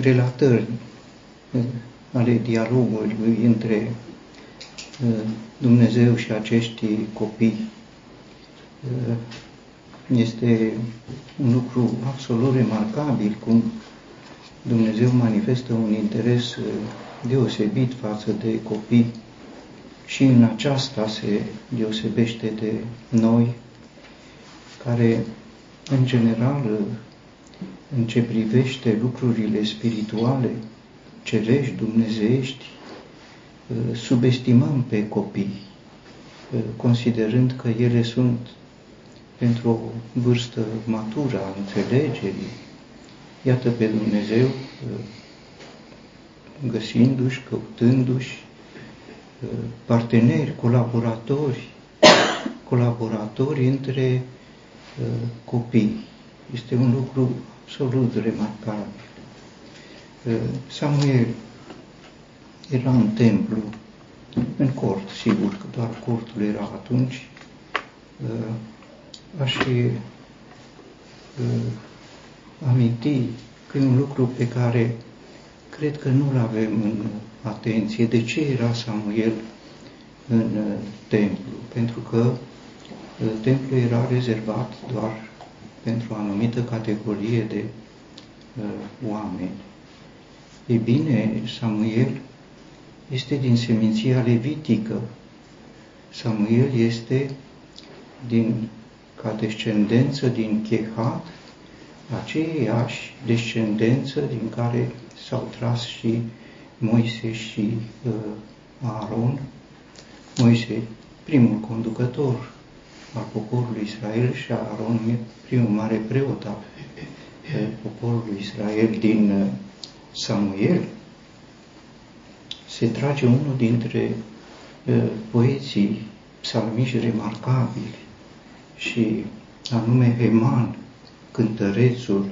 relatări ale dialogului între Dumnezeu și acești copii. Este un lucru absolut remarcabil cum Dumnezeu manifestă un interes deosebit față de copii și în aceasta se deosebește de noi, care, în general, în ce privește lucrurile spirituale, cerești, dumnezeiești, subestimăm pe copii, considerând că ele sunt pentru o vârstă matură a înțelegerii. Iată pe Dumnezeu găsindu-și, căutându-și parteneri, colaboratori, colaboratori între copii. Este un lucru absolut remarcabil. Samuel era în templu, în cort, sigur că doar cortul era atunci. Aș aminti că e un lucru pe care cred că nu-l avem în atenție. De ce era Samuel în templu? Pentru că templul era rezervat doar pentru o anumită categorie de uh, oameni. Ei bine, Samuel este din seminția levitică. Samuel este din, ca descendență din Chehat, aceeași descendență din care s-au tras și Moise și uh, Aaron. Moise, primul conducător al poporului Israel și Aaron, primul mare preot al poporului Israel din uh, Samuel, se trage unul dintre uh, poeții psalmiși remarcabili și anume Heman, cântărețul.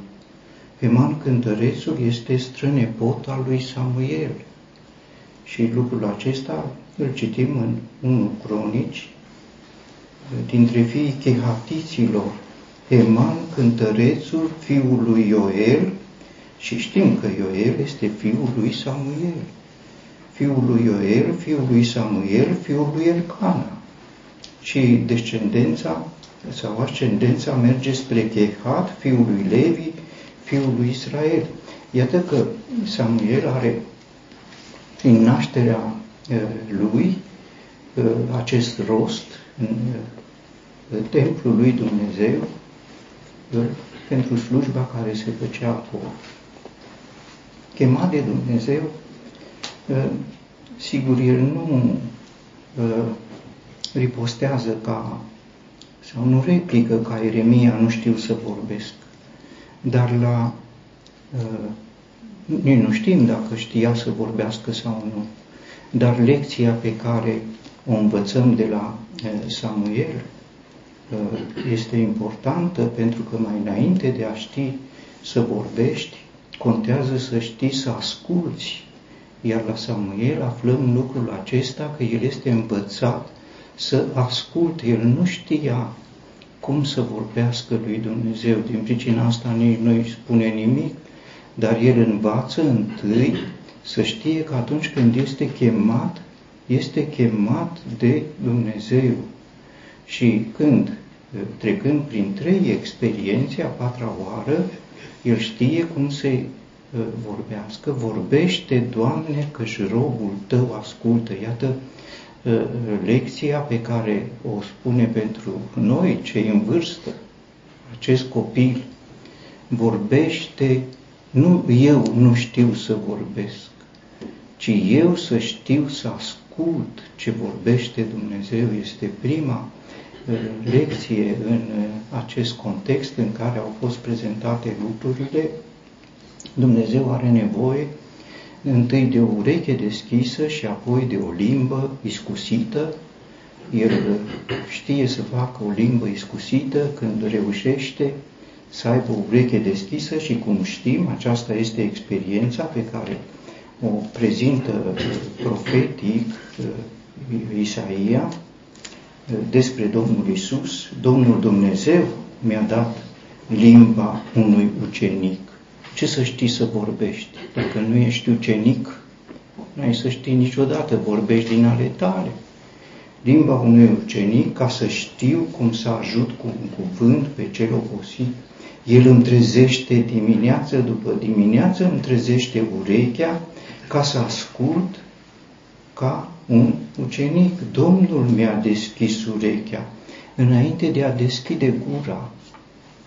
Heman cântărețul este strănepot al lui Samuel și lucrul acesta îl citim în 1 Cronici, dintre fiii chehatiților, Heman, cântărețul, fiul lui Ioel, și știm că Ioel este fiul lui Samuel. Fiul lui Ioel, fiul lui Samuel, fiul lui Elcana. Și descendența sau ascendența merge spre Chehat, fiul lui Levi, fiul lui Israel. Iată că Samuel are, prin nașterea lui, acest rost în templul lui Dumnezeu pentru slujba care se făcea acolo. Chemat de Dumnezeu, sigur, el nu ripostează ca sau nu replică ca Eremia, nu știu să vorbesc, dar la noi nu știm dacă știa să vorbească sau nu, dar lecția pe care o învățăm de la Samuel este importantă pentru că mai înainte de a ști să vorbești, contează să știi să asculți. Iar la Samuel aflăm lucrul acesta că el este învățat să asculte. El nu știa cum să vorbească lui Dumnezeu. Din pricina asta nici nu îi spune nimic, dar el învață întâi să știe că atunci când este chemat, este chemat de Dumnezeu. Și când, trecând prin trei experiențe, a patra oară, el știe cum să uh, vorbească. Vorbește, Doamne, și robul Tău ascultă. Iată uh, lecția pe care o spune pentru noi, cei în vârstă, acest copil. Vorbește, nu eu nu știu să vorbesc, ci eu să știu să ascult ce vorbește Dumnezeu. Este prima lecție în acest context în care au fost prezentate lucrurile, Dumnezeu are nevoie întâi de o ureche deschisă și apoi de o limbă iscusită. El știe să facă o limbă iscusită când reușește să aibă o ureche deschisă și cum știm, aceasta este experiența pe care o prezintă profetic Isaia, despre Domnul Isus, Domnul Dumnezeu mi-a dat limba unui ucenic. Ce să știi să vorbești? Dacă nu ești ucenic, nu ai să știi niciodată, vorbești din ale tale. Limba unui ucenic, ca să știu cum să ajut cu un cuvânt pe cel obosit, el îmi trezește dimineață după dimineață, îmi trezește urechea ca să ascult ca un ucenic. Domnul mi-a deschis urechea înainte de a deschide gura.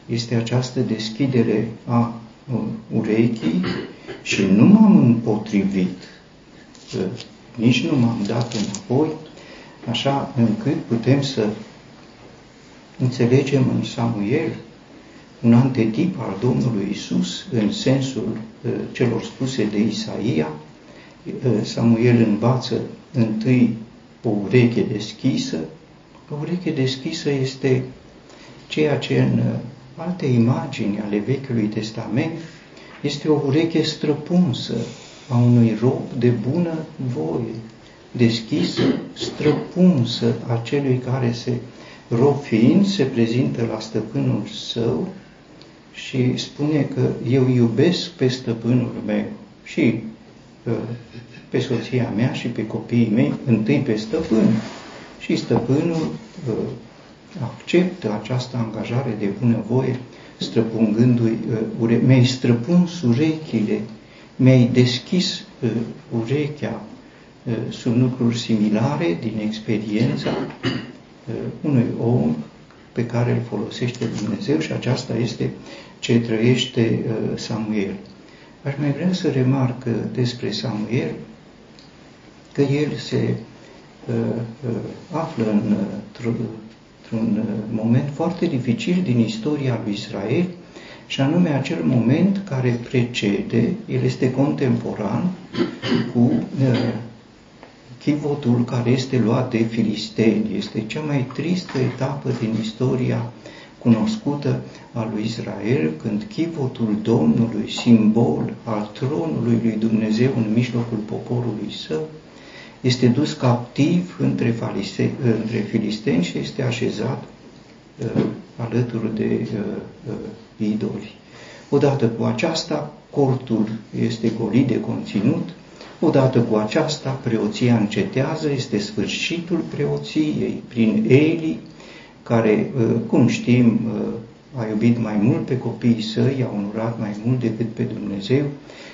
Este această deschidere a uh, urechii și nu m-am împotrivit, uh, nici nu m-am dat înapoi, așa încât putem să înțelegem în Samuel un antetip al Domnului Isus în sensul uh, celor spuse de Isaia. Uh, Samuel învață întâi o ureche deschisă. O ureche deschisă este ceea ce în uh, alte imagini ale Vechiului Testament este o ureche străpunsă a unui rob de bună voie, deschisă, străpunsă a celui care se rob fiind, se prezintă la stăpânul său și spune că eu iubesc pe stăpânul meu și uh, pe soția mea și pe copiii mei, întâi pe stăpân. Și stăpânul uh, acceptă această angajare de bunăvoie, străpungându-i uh, ure- mi-ai străpuns urechile, mi-ai deschis urechea, sunt lucruri similare din experiența unui om pe care îl folosește Dumnezeu și aceasta este ce trăiește uh, Samuel. Aș mai vrea să remarc despre Samuel că el se uh, uh, află într-un moment foarte dificil din istoria lui Israel și anume acel moment care precede, el este contemporan cu chivotul care este luat de filisteni. Este cea mai tristă etapă din istoria cunoscută a lui Israel, când chivotul Domnului, simbol al tronului lui Dumnezeu în mijlocul poporului său, este dus captiv între, între filisteni și este așezat uh, alături de uh, uh, idoli. Odată cu aceasta, cortul este golit de conținut, odată cu aceasta, preoția încetează, este sfârșitul preoției prin Eli, care, uh, cum știm, uh, a iubit mai mult pe copiii săi, a onorat mai mult decât pe Dumnezeu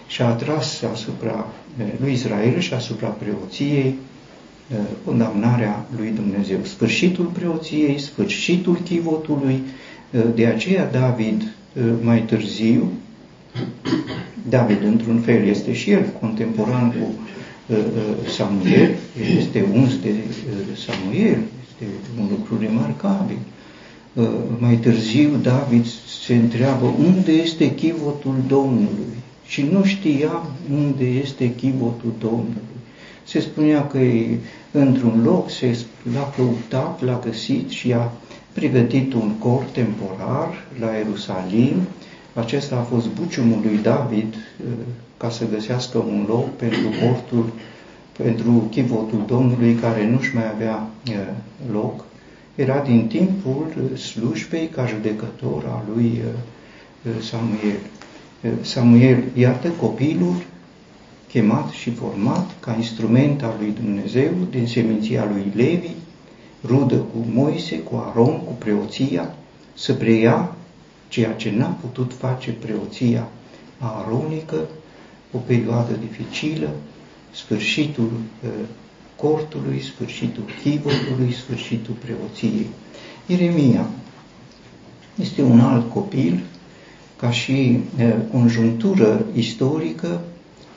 și a atras asupra uh, lui Israel și asupra preoției condamnarea lui Dumnezeu. Sfârșitul preoției, sfârșitul chivotului, de aceea David mai târziu, David într-un fel este și el contemporan cu Samuel, este uns de Samuel, este un lucru remarcabil. Uh, mai târziu David se întreabă unde este chivotul Domnului și nu știa unde este chivotul Domnului. Se spunea că e într-un loc, se l-a căutat, l-a găsit și a pregătit un cor temporar la Ierusalim. Acesta a fost buciumul lui David uh, ca să găsească un loc pentru cortul pentru chivotul Domnului care nu-și mai avea loc, era din timpul slujbei ca judecător al lui Samuel. Samuel, iată copilul chemat și format ca instrument al lui Dumnezeu din seminția lui Levi, rudă cu Moise, cu Aron, cu preoția, să preia ceea ce n-a putut face preoția aronică, o perioadă dificilă, sfârșitul uh, cortului, sfârșitul chivotului, sfârșitul preoției. Ieremia este un alt copil, ca și uh, conjunctură istorică,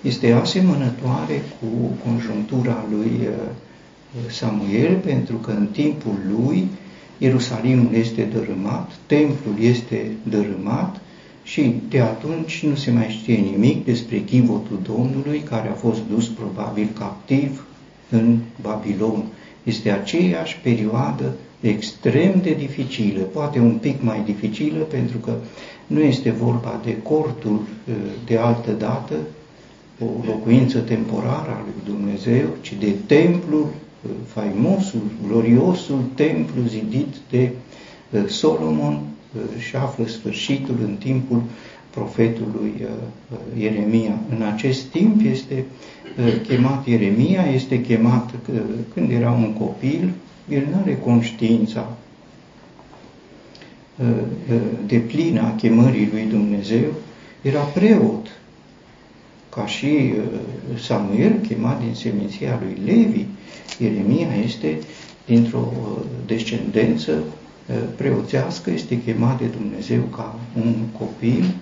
este asemănătoare cu conjunctura lui uh, Samuel, pentru că în timpul lui Ierusalimul este dărâmat, templul este dărâmat, și de atunci nu se mai știe nimic despre chivotul Domnului care a fost dus probabil captiv în Babilon. Este aceeași perioadă extrem de dificilă, poate un pic mai dificilă pentru că nu este vorba de cortul ă, de altă dată, o locuință temporară a lui Dumnezeu, ci de templul ă, faimosul, gloriosul templu zidit de ă, Solomon și află sfârșitul în timpul profetului Ieremia. În acest timp este chemat Ieremia, este chemat când era un copil, el nu are conștiința de plină a chemării lui Dumnezeu, era preot, ca și Samuel, chemat din seminția lui Levi, Ieremia este dintr-o descendență preoțească, este chemat de Dumnezeu ca un copil.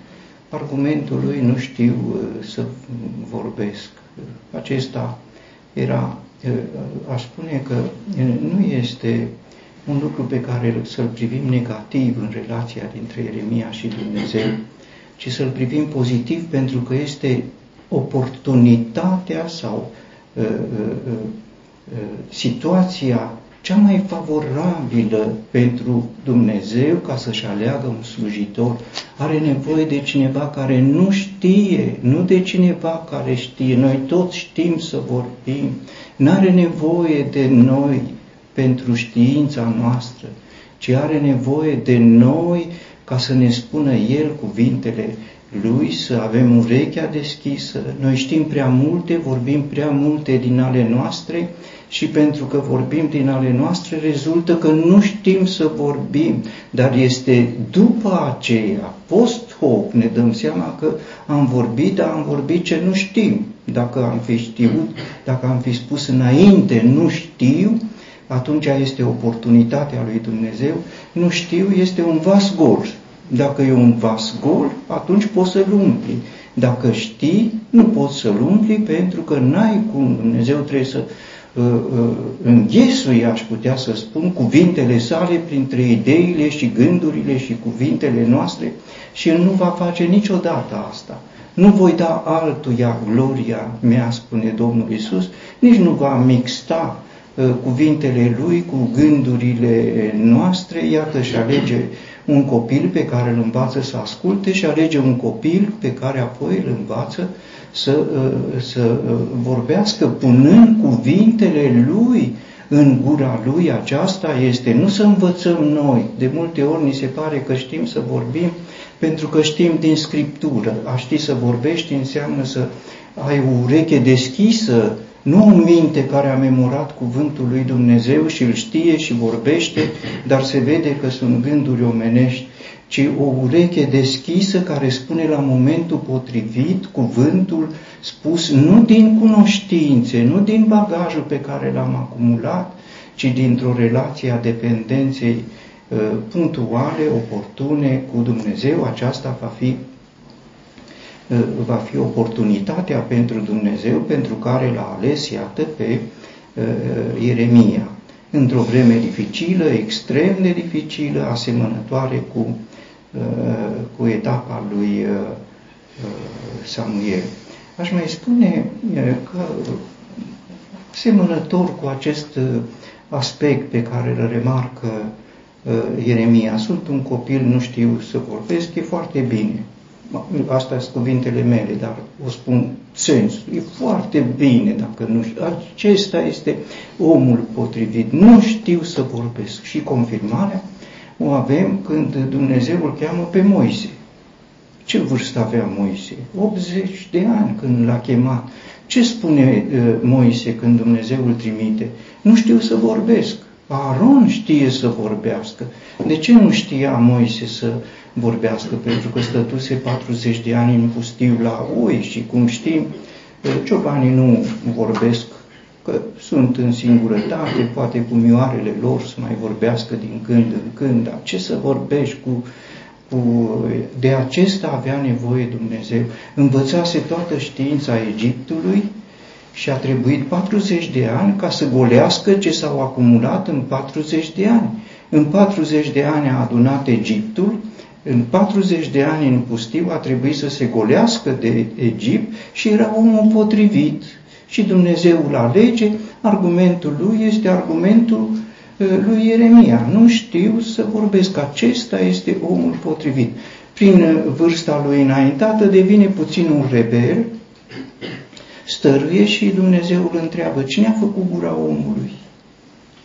Argumentul lui nu știu să vorbesc. Acesta era, aș spune că nu este un lucru pe care să-l privim negativ în relația dintre Ieremia și Dumnezeu, ci să-l privim pozitiv pentru că este oportunitatea sau uh, uh, uh, situația cea mai favorabilă pentru Dumnezeu ca să-și aleagă un slujitor. Are nevoie de cineva care nu știe, nu de cineva care știe. Noi toți știm să vorbim. N-are nevoie de noi pentru știința noastră, ci are nevoie de noi ca să ne spună El cuvintele Lui, să avem urechea deschisă. Noi știm prea multe, vorbim prea multe din ale noastre și pentru că vorbim din ale noastre rezultă că nu știm să vorbim, dar este după aceea, post hoc, ne dăm seama că am vorbit, dar am vorbit ce nu știm. Dacă am fi știut, dacă am fi spus înainte nu știu, atunci este oportunitatea lui Dumnezeu. Nu știu, este un vas gol. Dacă e un vas gol, atunci poți să-l umpli. Dacă știi, nu poți să-l umpli pentru că n-ai cum. Dumnezeu trebuie să uh, uh, înghesui, aș putea să spun, cuvintele sale printre ideile și gândurile și cuvintele noastre și El nu va face niciodată asta. Nu voi da altuia gloria mea, spune Domnul Isus, nici nu va mixta Uh, cuvintele lui cu gândurile noastre, iată și alege un copil pe care îl învață să asculte și alege un copil pe care apoi îl învață să, uh, să uh, vorbească punând cuvintele lui în gura lui. Aceasta este, nu să învățăm noi. De multe ori ni se pare că știm să vorbim pentru că știm din Scriptură. A ști să vorbești înseamnă să ai o ureche deschisă nu un minte care a memorat cuvântul lui Dumnezeu și îl știe și vorbește, dar se vede că sunt gânduri omenești, ci o ureche deschisă care spune la momentul potrivit cuvântul spus nu din cunoștințe, nu din bagajul pe care l-am acumulat, ci dintr-o relație a dependenței uh, punctuale, oportune cu Dumnezeu. Aceasta va fi Uh, va fi oportunitatea pentru Dumnezeu pentru care l-a ales, iată, pe uh, Ieremia. Într-o vreme dificilă, extrem de dificilă, asemănătoare cu, uh, cu etapa lui Samuel. Aș mai spune că semănător cu acest aspect pe care îl remarcă Ieremia, sunt un copil, nu știu să vorbesc, e foarte bine Asta sunt cuvintele mele, dar o spun sens. E foarte bine dacă nu știu. Acesta este omul potrivit. Nu știu să vorbesc. Și confirmarea o avem când Dumnezeu îl cheamă pe Moise. Ce vârstă avea Moise? 80 de ani când l-a chemat. Ce spune uh, Moise când Dumnezeu îl trimite? Nu știu să vorbesc. Aron știe să vorbească. De ce nu știa Moise să vorbească? Pentru că stătuse 40 de ani în pustiu la oi și cum știm, ciobanii nu vorbesc, că sunt în singurătate, poate cu mioarele lor să mai vorbească din când în când, dar ce să vorbești cu cu, de acesta avea nevoie Dumnezeu. Învățase toată știința Egiptului, și a trebuit 40 de ani ca să golească ce s-au acumulat în 40 de ani. În 40 de ani a adunat Egiptul, în 40 de ani în pustiu a trebuit să se golească de Egipt și era omul potrivit. Și Dumnezeu îl alege, argumentul lui este argumentul uh, lui Ieremia. Nu știu să vorbesc, acesta este omul potrivit. Prin uh, vârsta lui înaintată devine puțin un rebel, stăruie și Dumnezeu îl întreabă, cine a făcut gura omului?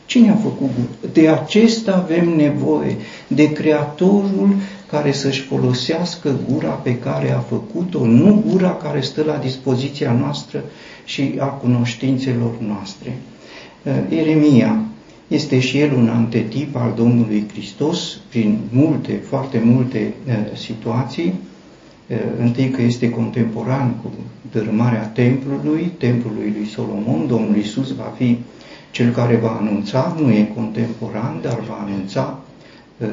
Cine a făcut gura? De acesta avem nevoie, de Creatorul care să-și folosească gura pe care a făcut-o, nu gura care stă la dispoziția noastră și a cunoștințelor noastre. Eremia este și el un antetip al Domnului Hristos prin multe, foarte multe situații. Întâi că este contemporan cu dărâmarea templului, templului lui Solomon, Domnul Isus va fi cel care va anunța, nu e contemporan, dar va anunța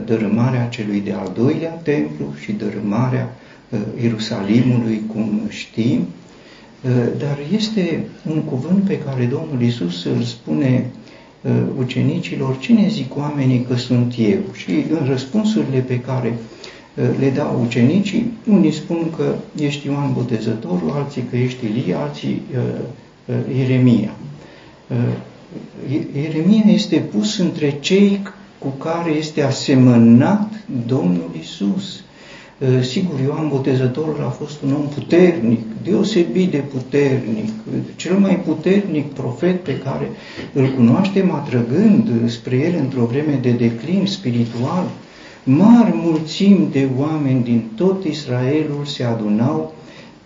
dărâmarea celui de-al doilea templu și dărâmarea Ierusalimului, cum știm, dar este un cuvânt pe care Domnul Isus îl spune ucenicilor, cine zic oamenii că sunt eu? Și în răspunsurile pe care le dau ucenicii, unii spun că ești Ioan Botezătorul, alții că ești Ilie, alții Ieremia. Ieremia este pus între cei cu care este asemănat Domnul Isus. Sigur, Ioan Botezătorul a fost un om puternic, deosebit de puternic, cel mai puternic profet pe care îl cunoaștem atrăgând spre el într-o vreme de declin spiritual. Mari mulțimi de oameni din tot Israelul se adunau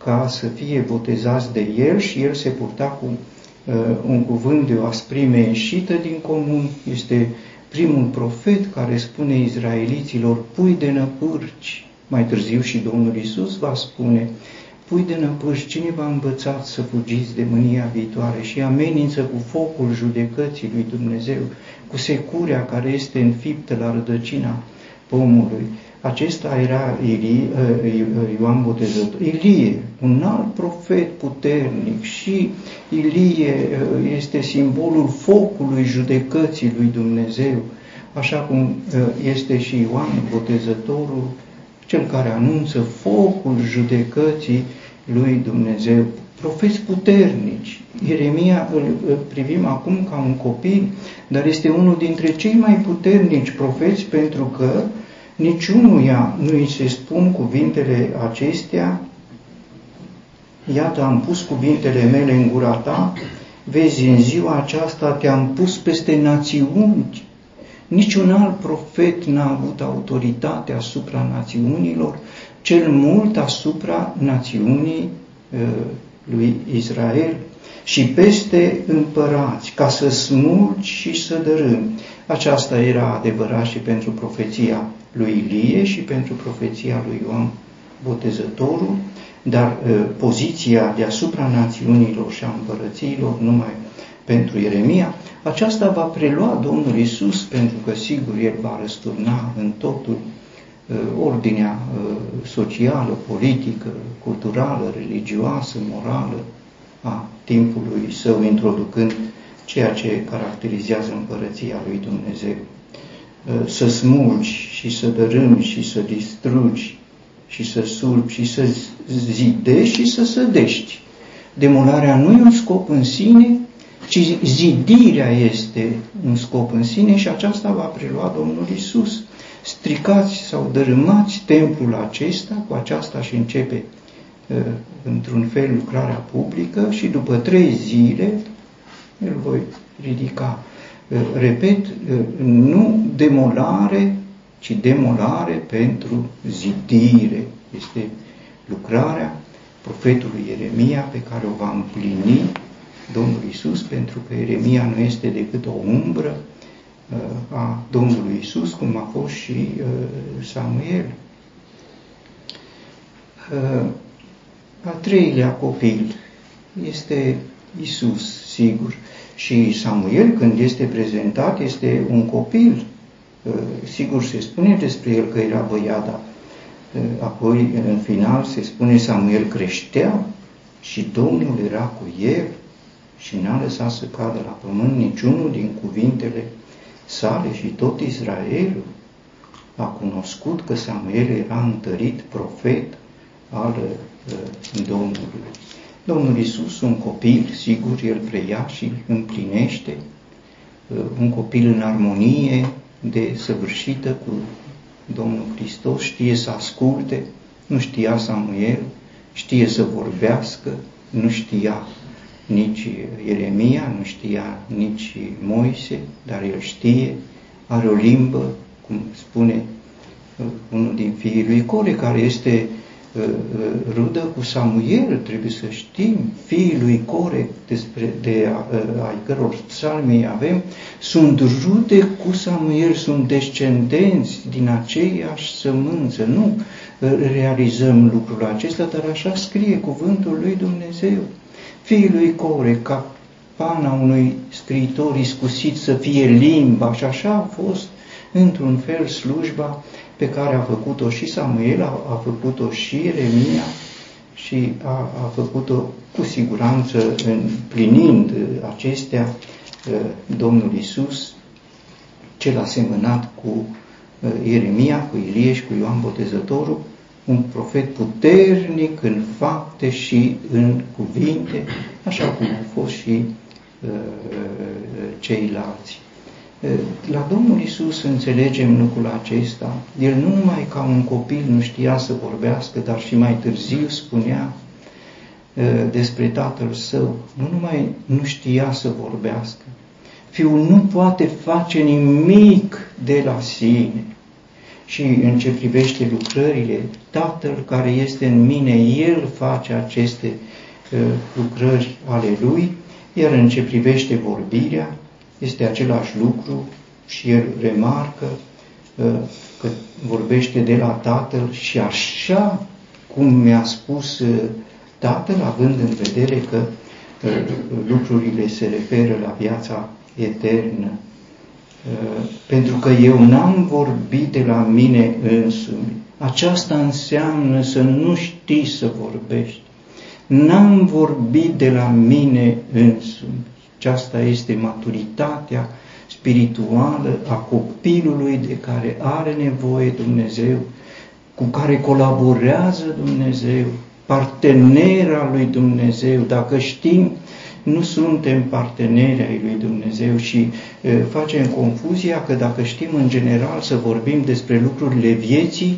ca să fie botezați de el și el se purta cu uh, un cuvânt de o asprime ieșită din comun. Este primul profet care spune izraeliților, pui de năpârci. Mai târziu și Domnul Isus va spune, pui de năpârci, cine v-a învățat să fugiți de mânia viitoare și amenință cu focul judecății lui Dumnezeu, cu securea care este înfiptă la rădăcina pomului. Acesta era Ilie, Ioan Botezător. Ilie, un alt profet puternic și Ilie este simbolul focului judecății lui Dumnezeu, așa cum este și Ioan Botezătorul, cel care anunță focul judecății lui Dumnezeu. Profeți puternici. Ieremia îl privim acum ca un copil, dar este unul dintre cei mai puternici profeți pentru că niciunuia nu îi se spun cuvintele acestea, iată am pus cuvintele mele în gura ta, vezi, în ziua aceasta te-am pus peste națiuni. Niciun alt profet n-a avut autoritate asupra națiunilor, cel mult asupra națiunii uh, lui Israel și peste împărați, ca să smulgi și să dărâmi. Aceasta era adevărat și pentru profeția lui Ilie și pentru profeția lui Ioan Botezătorul, dar uh, poziția deasupra națiunilor și a împărățiilor numai pentru Ieremia, aceasta va prelua Domnul Isus pentru că sigur El va răsturna în totul uh, ordinea uh, socială, politică, culturală, religioasă, morală a timpului său, introducând ceea ce caracterizează împărăția lui Dumnezeu. Uh, să smulgi și să dărâmi și să distrugi și să sulpi și să zidești și să sădești. Demolarea nu e un scop în sine, ci zidirea este un scop în sine și aceasta va prelua Domnul Isus. Stricați sau dărâmați templul acesta, cu aceasta și începe uh, într-un fel lucrarea publică și după trei zile îl voi ridica. Uh, repet, uh, nu demolare, ci demolare pentru zidire. Este lucrarea profetului Ieremia pe care o va împlini Domnul Isus, pentru că Ieremia nu este decât o umbră uh, a Domnului Isus, cum a fost și uh, Samuel. Uh, al treilea copil este Isus, sigur. Și Samuel, când este prezentat, este un copil. Sigur, se spune despre el că era băiat, dar apoi, în final, se spune Samuel creștea și Domnul era cu el și n-a lăsat să cadă la pământ niciunul din cuvintele sale și tot Israelul a cunoscut că Samuel era întărit profet al uh, Domnului. Domnul Isus, un copil, sigur, el preia și împlinește, uh, un copil în armonie de săvârșită cu Domnul Hristos, știe să asculte, nu știa Samuel, știe să vorbească, nu știa nici Ieremia, nu știa nici Moise, dar el știe, are o limbă, cum spune unul din fiii lui Core, care este rudă cu Samuel, trebuie să știm, fiii lui Core, despre, de, ai căror psalmii avem, sunt rude cu Samuel, sunt descendenți din aceiași sămânță. Nu realizăm lucrul acesta, dar așa scrie cuvântul lui Dumnezeu. Fiii lui Core, ca pana unui scriitor iscusit să fie limba și așa a fost într-un fel slujba pe care a făcut-o și Samuel, a, a făcut-o și Ieremia și a, a făcut-o cu siguranță împlinind acestea Domnul Isus, cel asemănat cu Ieremia, cu Ilie și cu Ioan Botezătorul, un profet puternic în fapte și în cuvinte, așa cum au fost și uh, ceilalți. La Domnul Isus înțelegem lucrul acesta. El nu numai ca un copil nu știa să vorbească, dar și mai târziu spunea despre tatăl său. Nu numai nu știa să vorbească. Fiul nu poate face nimic de la sine. Și în ce privește lucrările, Tatăl care este în mine, El face aceste lucrări ale Lui, iar în ce privește vorbirea, este același lucru și el remarcă uh, că vorbește de la Tatăl și așa cum mi-a spus uh, Tatăl, având în vedere că uh, lucrurile se referă la viața eternă. Pentru că eu n-am vorbit de la mine însumi. Aceasta înseamnă să nu știi să vorbești. N-am vorbit de la mine însumi. Aceasta este maturitatea spirituală a copilului de care are nevoie Dumnezeu, cu care colaborează Dumnezeu, partenera lui Dumnezeu. Dacă știm, nu suntem parteneri ai lui Dumnezeu și e, facem confuzia că dacă știm în general să vorbim despre lucrurile vieții,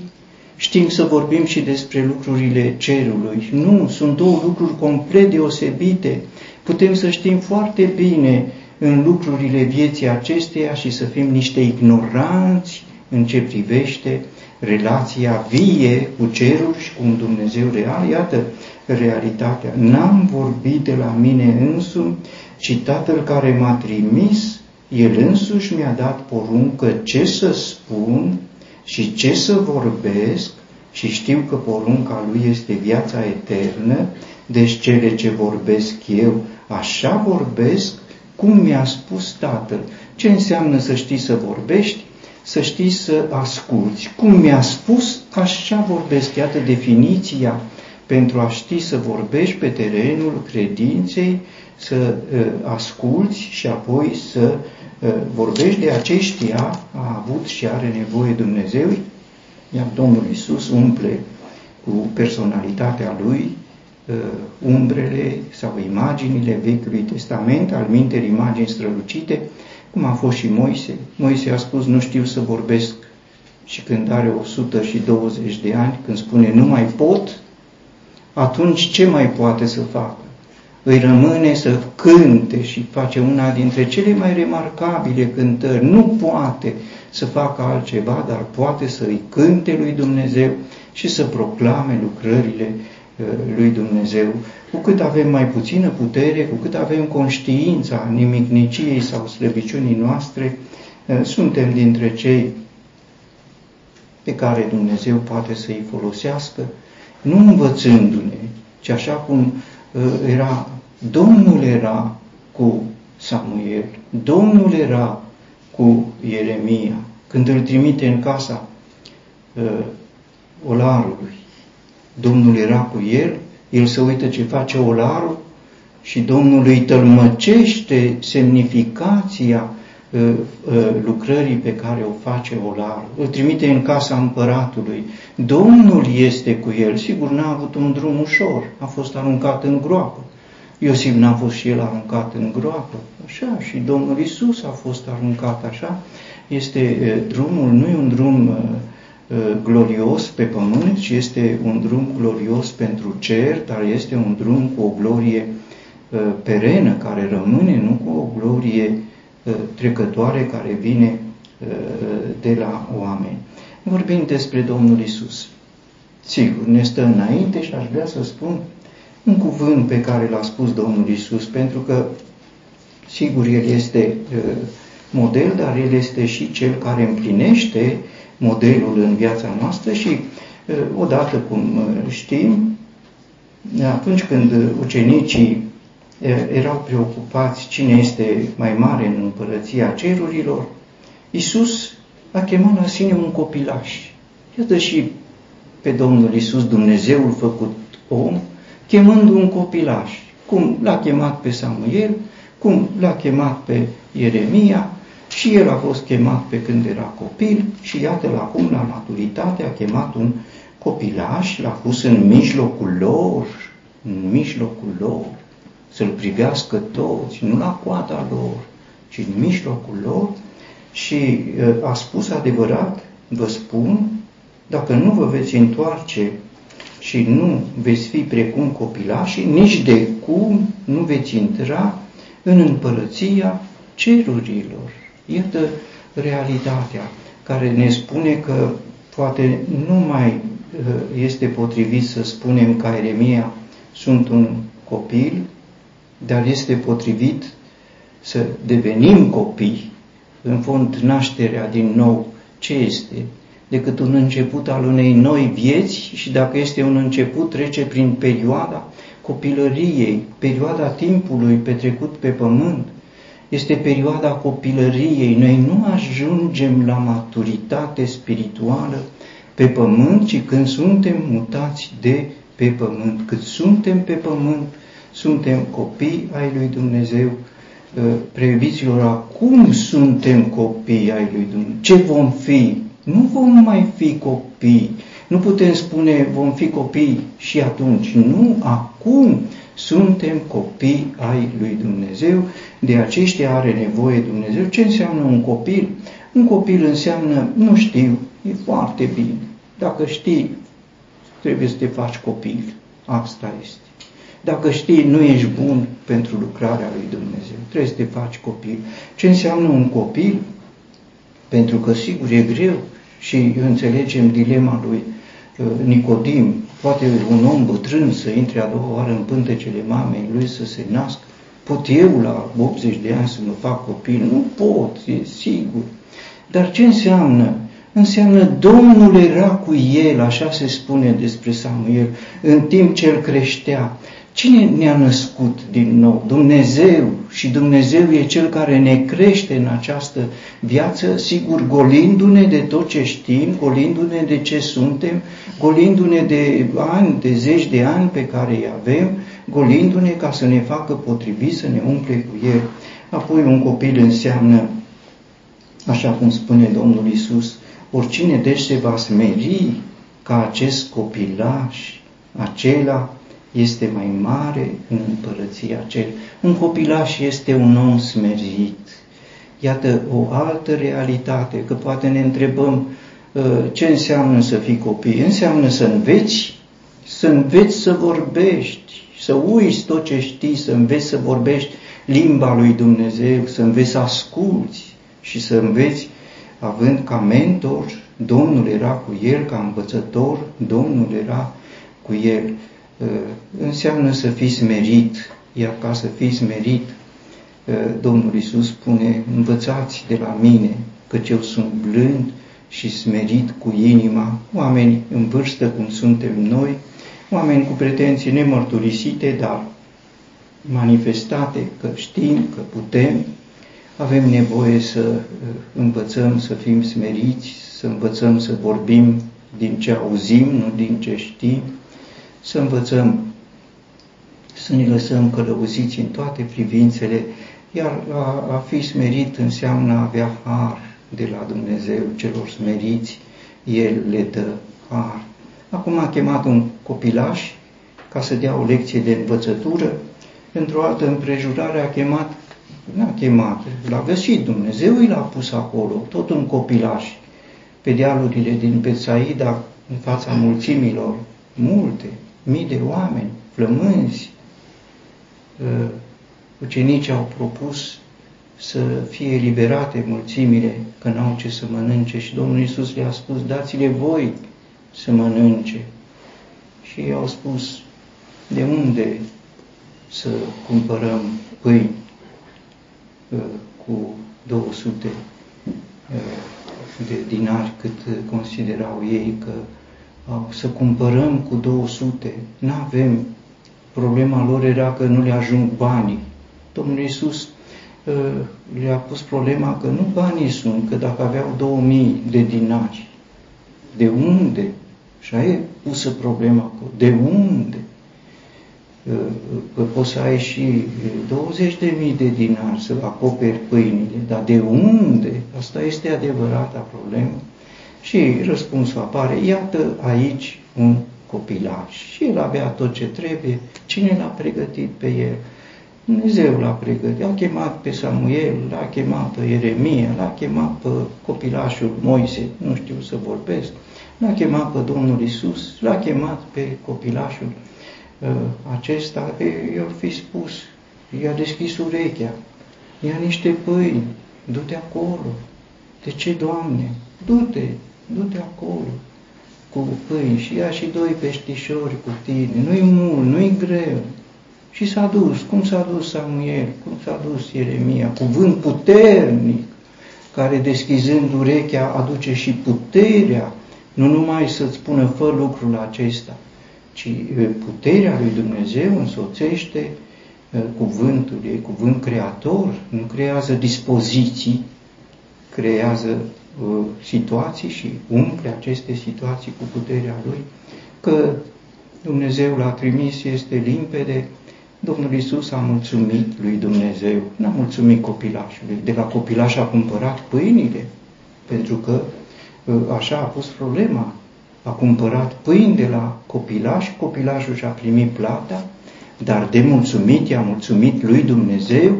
știm să vorbim și despre lucrurile cerului. Nu, sunt două lucruri complet deosebite putem să știm foarte bine în lucrurile vieții acesteia și să fim niște ignoranți în ce privește relația vie cu cerul și cu un Dumnezeu real. Iată realitatea. N-am vorbit de la mine însumi, ci Tatăl care m-a trimis, El însuși mi-a dat poruncă ce să spun și ce să vorbesc și știu că porunca Lui este viața eternă, deci cele ce vorbesc eu Așa vorbesc cum mi-a spus Tatăl. Ce înseamnă să știi să vorbești? Să știi să asculți. Cum mi-a spus, așa vorbesc. Iată definiția pentru a ști să vorbești pe terenul credinței, să uh, asculți și apoi să uh, vorbești de aceștia a avut și are nevoie Dumnezeu, iar Domnul Isus umple cu personalitatea Lui uh, umbrele sau imaginile Vechiului Testament, al minter imagini strălucite, cum a fost și Moise. Moise a spus, nu știu să vorbesc și când are 120 de ani, când spune nu mai pot, atunci ce mai poate să facă? Îi rămâne să cânte și face una dintre cele mai remarcabile cântări. Nu poate să facă altceva, dar poate să îi cânte lui Dumnezeu și să proclame lucrările Uh, lui Dumnezeu, cu cât avem mai puțină putere, cu cât avem conștiința nimicniciei sau slăbiciunii noastre, uh, suntem dintre cei pe care Dumnezeu poate să-i folosească, nu învățându-ne, ci așa cum uh, era, Domnul era cu Samuel, Domnul era cu Ieremia, când îl trimite în casa olarului. Domnul era cu el, el se uită ce face olarul și Domnul îi tălmăcește semnificația uh, uh, lucrării pe care o face olarul. Îl trimite în casa împăratului. Domnul este cu el. Sigur, n-a avut un drum ușor. A fost aruncat în groapă. Iosif n-a fost și el aruncat în groapă. Așa, și Domnul Isus a fost aruncat așa. Este uh, drumul, nu e un drum Uh, glorios pe pământ, ci este un drum glorios pentru cer, dar este un drum cu o glorie uh, perenă care rămâne, nu cu o glorie uh, trecătoare care vine de la oameni. vorbim despre Domnul Isus. Sigur, ne stă înainte și aș vrea să spun un cuvânt pe care l-a spus Domnul Isus, pentru că, sigur, El este uh, model, dar El este și Cel care împlinește modelul în viața noastră și, uh, odată cum uh, știm, atunci când ucenicii erau preocupați cine este mai mare în împărăția cerurilor, Isus a chemat la sine un copilaș. Iată și pe Domnul Isus, Dumnezeul făcut om, chemând un copilaș, cum l-a chemat pe Samuel, cum l-a chemat pe Ieremia, și el a fost chemat pe când era copil și iată-l acum la maturitate a chemat un copilaș, l-a pus în mijlocul lor, în mijlocul lor, să-l privească toți, nu la coada lor, ci în mijlocul lor și a spus adevărat, vă spun, dacă nu vă veți întoarce și nu veți fi precum copilașii, nici de cum nu veți intra în împărăția cerurilor. Iată realitatea care ne spune că poate nu mai uh, este potrivit să spunem ca Eremia sunt un copil, dar este potrivit să devenim copii. În fond, nașterea din nou, ce este? decât un început al unei noi vieți și dacă este un început, trece prin perioada copilăriei, perioada timpului petrecut pe pământ. Este perioada copilăriei. Noi nu ajungem la maturitate spirituală pe pământ, ci când suntem mutați de pe pământ. Cât suntem pe pământ, suntem copii ai lui Dumnezeu. Previților, acum suntem copii ai lui Dumnezeu. Ce vom fi? Nu vom mai fi copii. Nu putem spune vom fi copii și atunci. Nu, acum suntem copii ai lui Dumnezeu, de aceștia are nevoie Dumnezeu. Ce înseamnă un copil? Un copil înseamnă, nu știu, e foarte bine. Dacă știi, trebuie să te faci copil. Asta este. Dacă știi, nu ești bun pentru lucrarea lui Dumnezeu. Trebuie să te faci copil. Ce înseamnă un copil? Pentru că, sigur, e greu și înțelegem dilema lui uh, Nicodim. Poate un om bătrân să intre a doua oară în pântecele mamei lui să se nască. Pot eu la 80 de ani să mă fac copil? Nu pot, e sigur. Dar ce înseamnă? Înseamnă Domnul era cu el, așa se spune despre Samuel, în timp ce el creștea. Cine ne-a născut din nou? Dumnezeu. Și Dumnezeu e Cel care ne crește în această viață, sigur, golindu-ne de tot ce știm, golindu-ne de ce suntem, golindu-ne de ani, de zeci de ani pe care îi avem, golindu-ne ca să ne facă potrivit, să ne umple cu El. Apoi un copil înseamnă, așa cum spune Domnul Isus, oricine deci se va smeri ca acest copilaș, acela este mai mare în împărăția cel. Un copilaș este un om smerit. Iată o altă realitate, că poate ne întrebăm uh, ce înseamnă să fii copii. Înseamnă să înveți, să înveți să vorbești, să uiți tot ce știi, să înveți să vorbești limba lui Dumnezeu, să înveți să asculți și să înveți având ca mentor, Domnul era cu el, ca învățător, Domnul era cu el. Uh, înseamnă să fii smerit, iar ca să fii smerit, uh, Domnul Iisus spune, învățați de la mine, căci eu sunt blând și smerit cu inima, oameni în vârstă cum suntem noi, oameni cu pretenții nemărturisite, dar manifestate că știm, că putem, avem nevoie să uh, învățăm să fim smeriți, să învățăm să vorbim din ce auzim, nu din ce știm, să învățăm să ne lăsăm călăuziți în toate privințele, iar a, a fi smerit înseamnă a avea har de la Dumnezeu. Celor smeriți, El le dă har. Acum a chemat un copilaș ca să dea o lecție de învățătură, într-o altă împrejurare a chemat, n-a chemat, l-a găsit. Dumnezeu, i l-a pus acolo, tot un copilaș, pe dealurile din Betsaida, în fața mulțimilor, multe, mii de oameni, flămânzi, ucenicii au propus să fie eliberate mulțimile că n-au ce să mănânce și Domnul Iisus le-a spus, dați-le voi să mănânce. Și ei au spus, de unde să cumpărăm pâini uh, cu 200 uh, de dinari cât considerau ei că să cumpărăm cu 200, nu avem. Problema lor era că nu le ajung banii. Domnul Iisus uh, le-a pus problema că nu banii sunt, că dacă aveau 2000 de dinari, de unde? Și e pusă problema cu de unde? Că poți să ai și 20 de mii de dinari să acoperi pâinile, dar de unde? Asta este adevărata problemă. Și răspunsul apare, iată aici un copilaj. Și el avea tot ce trebuie. Cine l-a pregătit pe el? Dumnezeu l-a pregătit. A chemat pe Samuel, l-a chemat pe Ieremia, l-a chemat pe copilașul Moise, nu știu să vorbesc, l-a chemat pe Domnul Isus, l-a chemat pe copilașul uh, acesta. I-a fi spus, i-a deschis urechea, ia niște pâini, du-te acolo. De ce, Doamne? Du-te, du-te acolo cu pâini și ia și doi peștișori cu tine. Nu-i mult, nu-i greu. Și s-a dus, cum s-a dus Samuel, cum s-a dus Ieremia, cuvânt puternic, care deschizând urechea aduce și puterea, nu numai să-ți spună fă lucrul acesta, ci puterea lui Dumnezeu însoțește cuvântul ei, cuvânt creator, nu creează dispoziții, creează Uh, situații și umple aceste situații cu puterea Lui, că Dumnezeu l-a trimis este limpede, Domnul Isus a mulțumit lui Dumnezeu, n-a mulțumit copilașului, de la copilaș a cumpărat pâinile, pentru că uh, așa a pus problema, a cumpărat pâini de la copilaș, copilașul și-a primit plata, dar de mulțumit i-a mulțumit lui Dumnezeu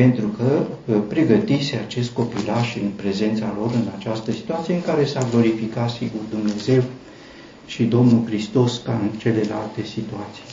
pentru că uh, pregătise acest copilaș în prezența lor în această situație în care s-a glorificat sigur Dumnezeu și Domnul Hristos ca în celelalte situații.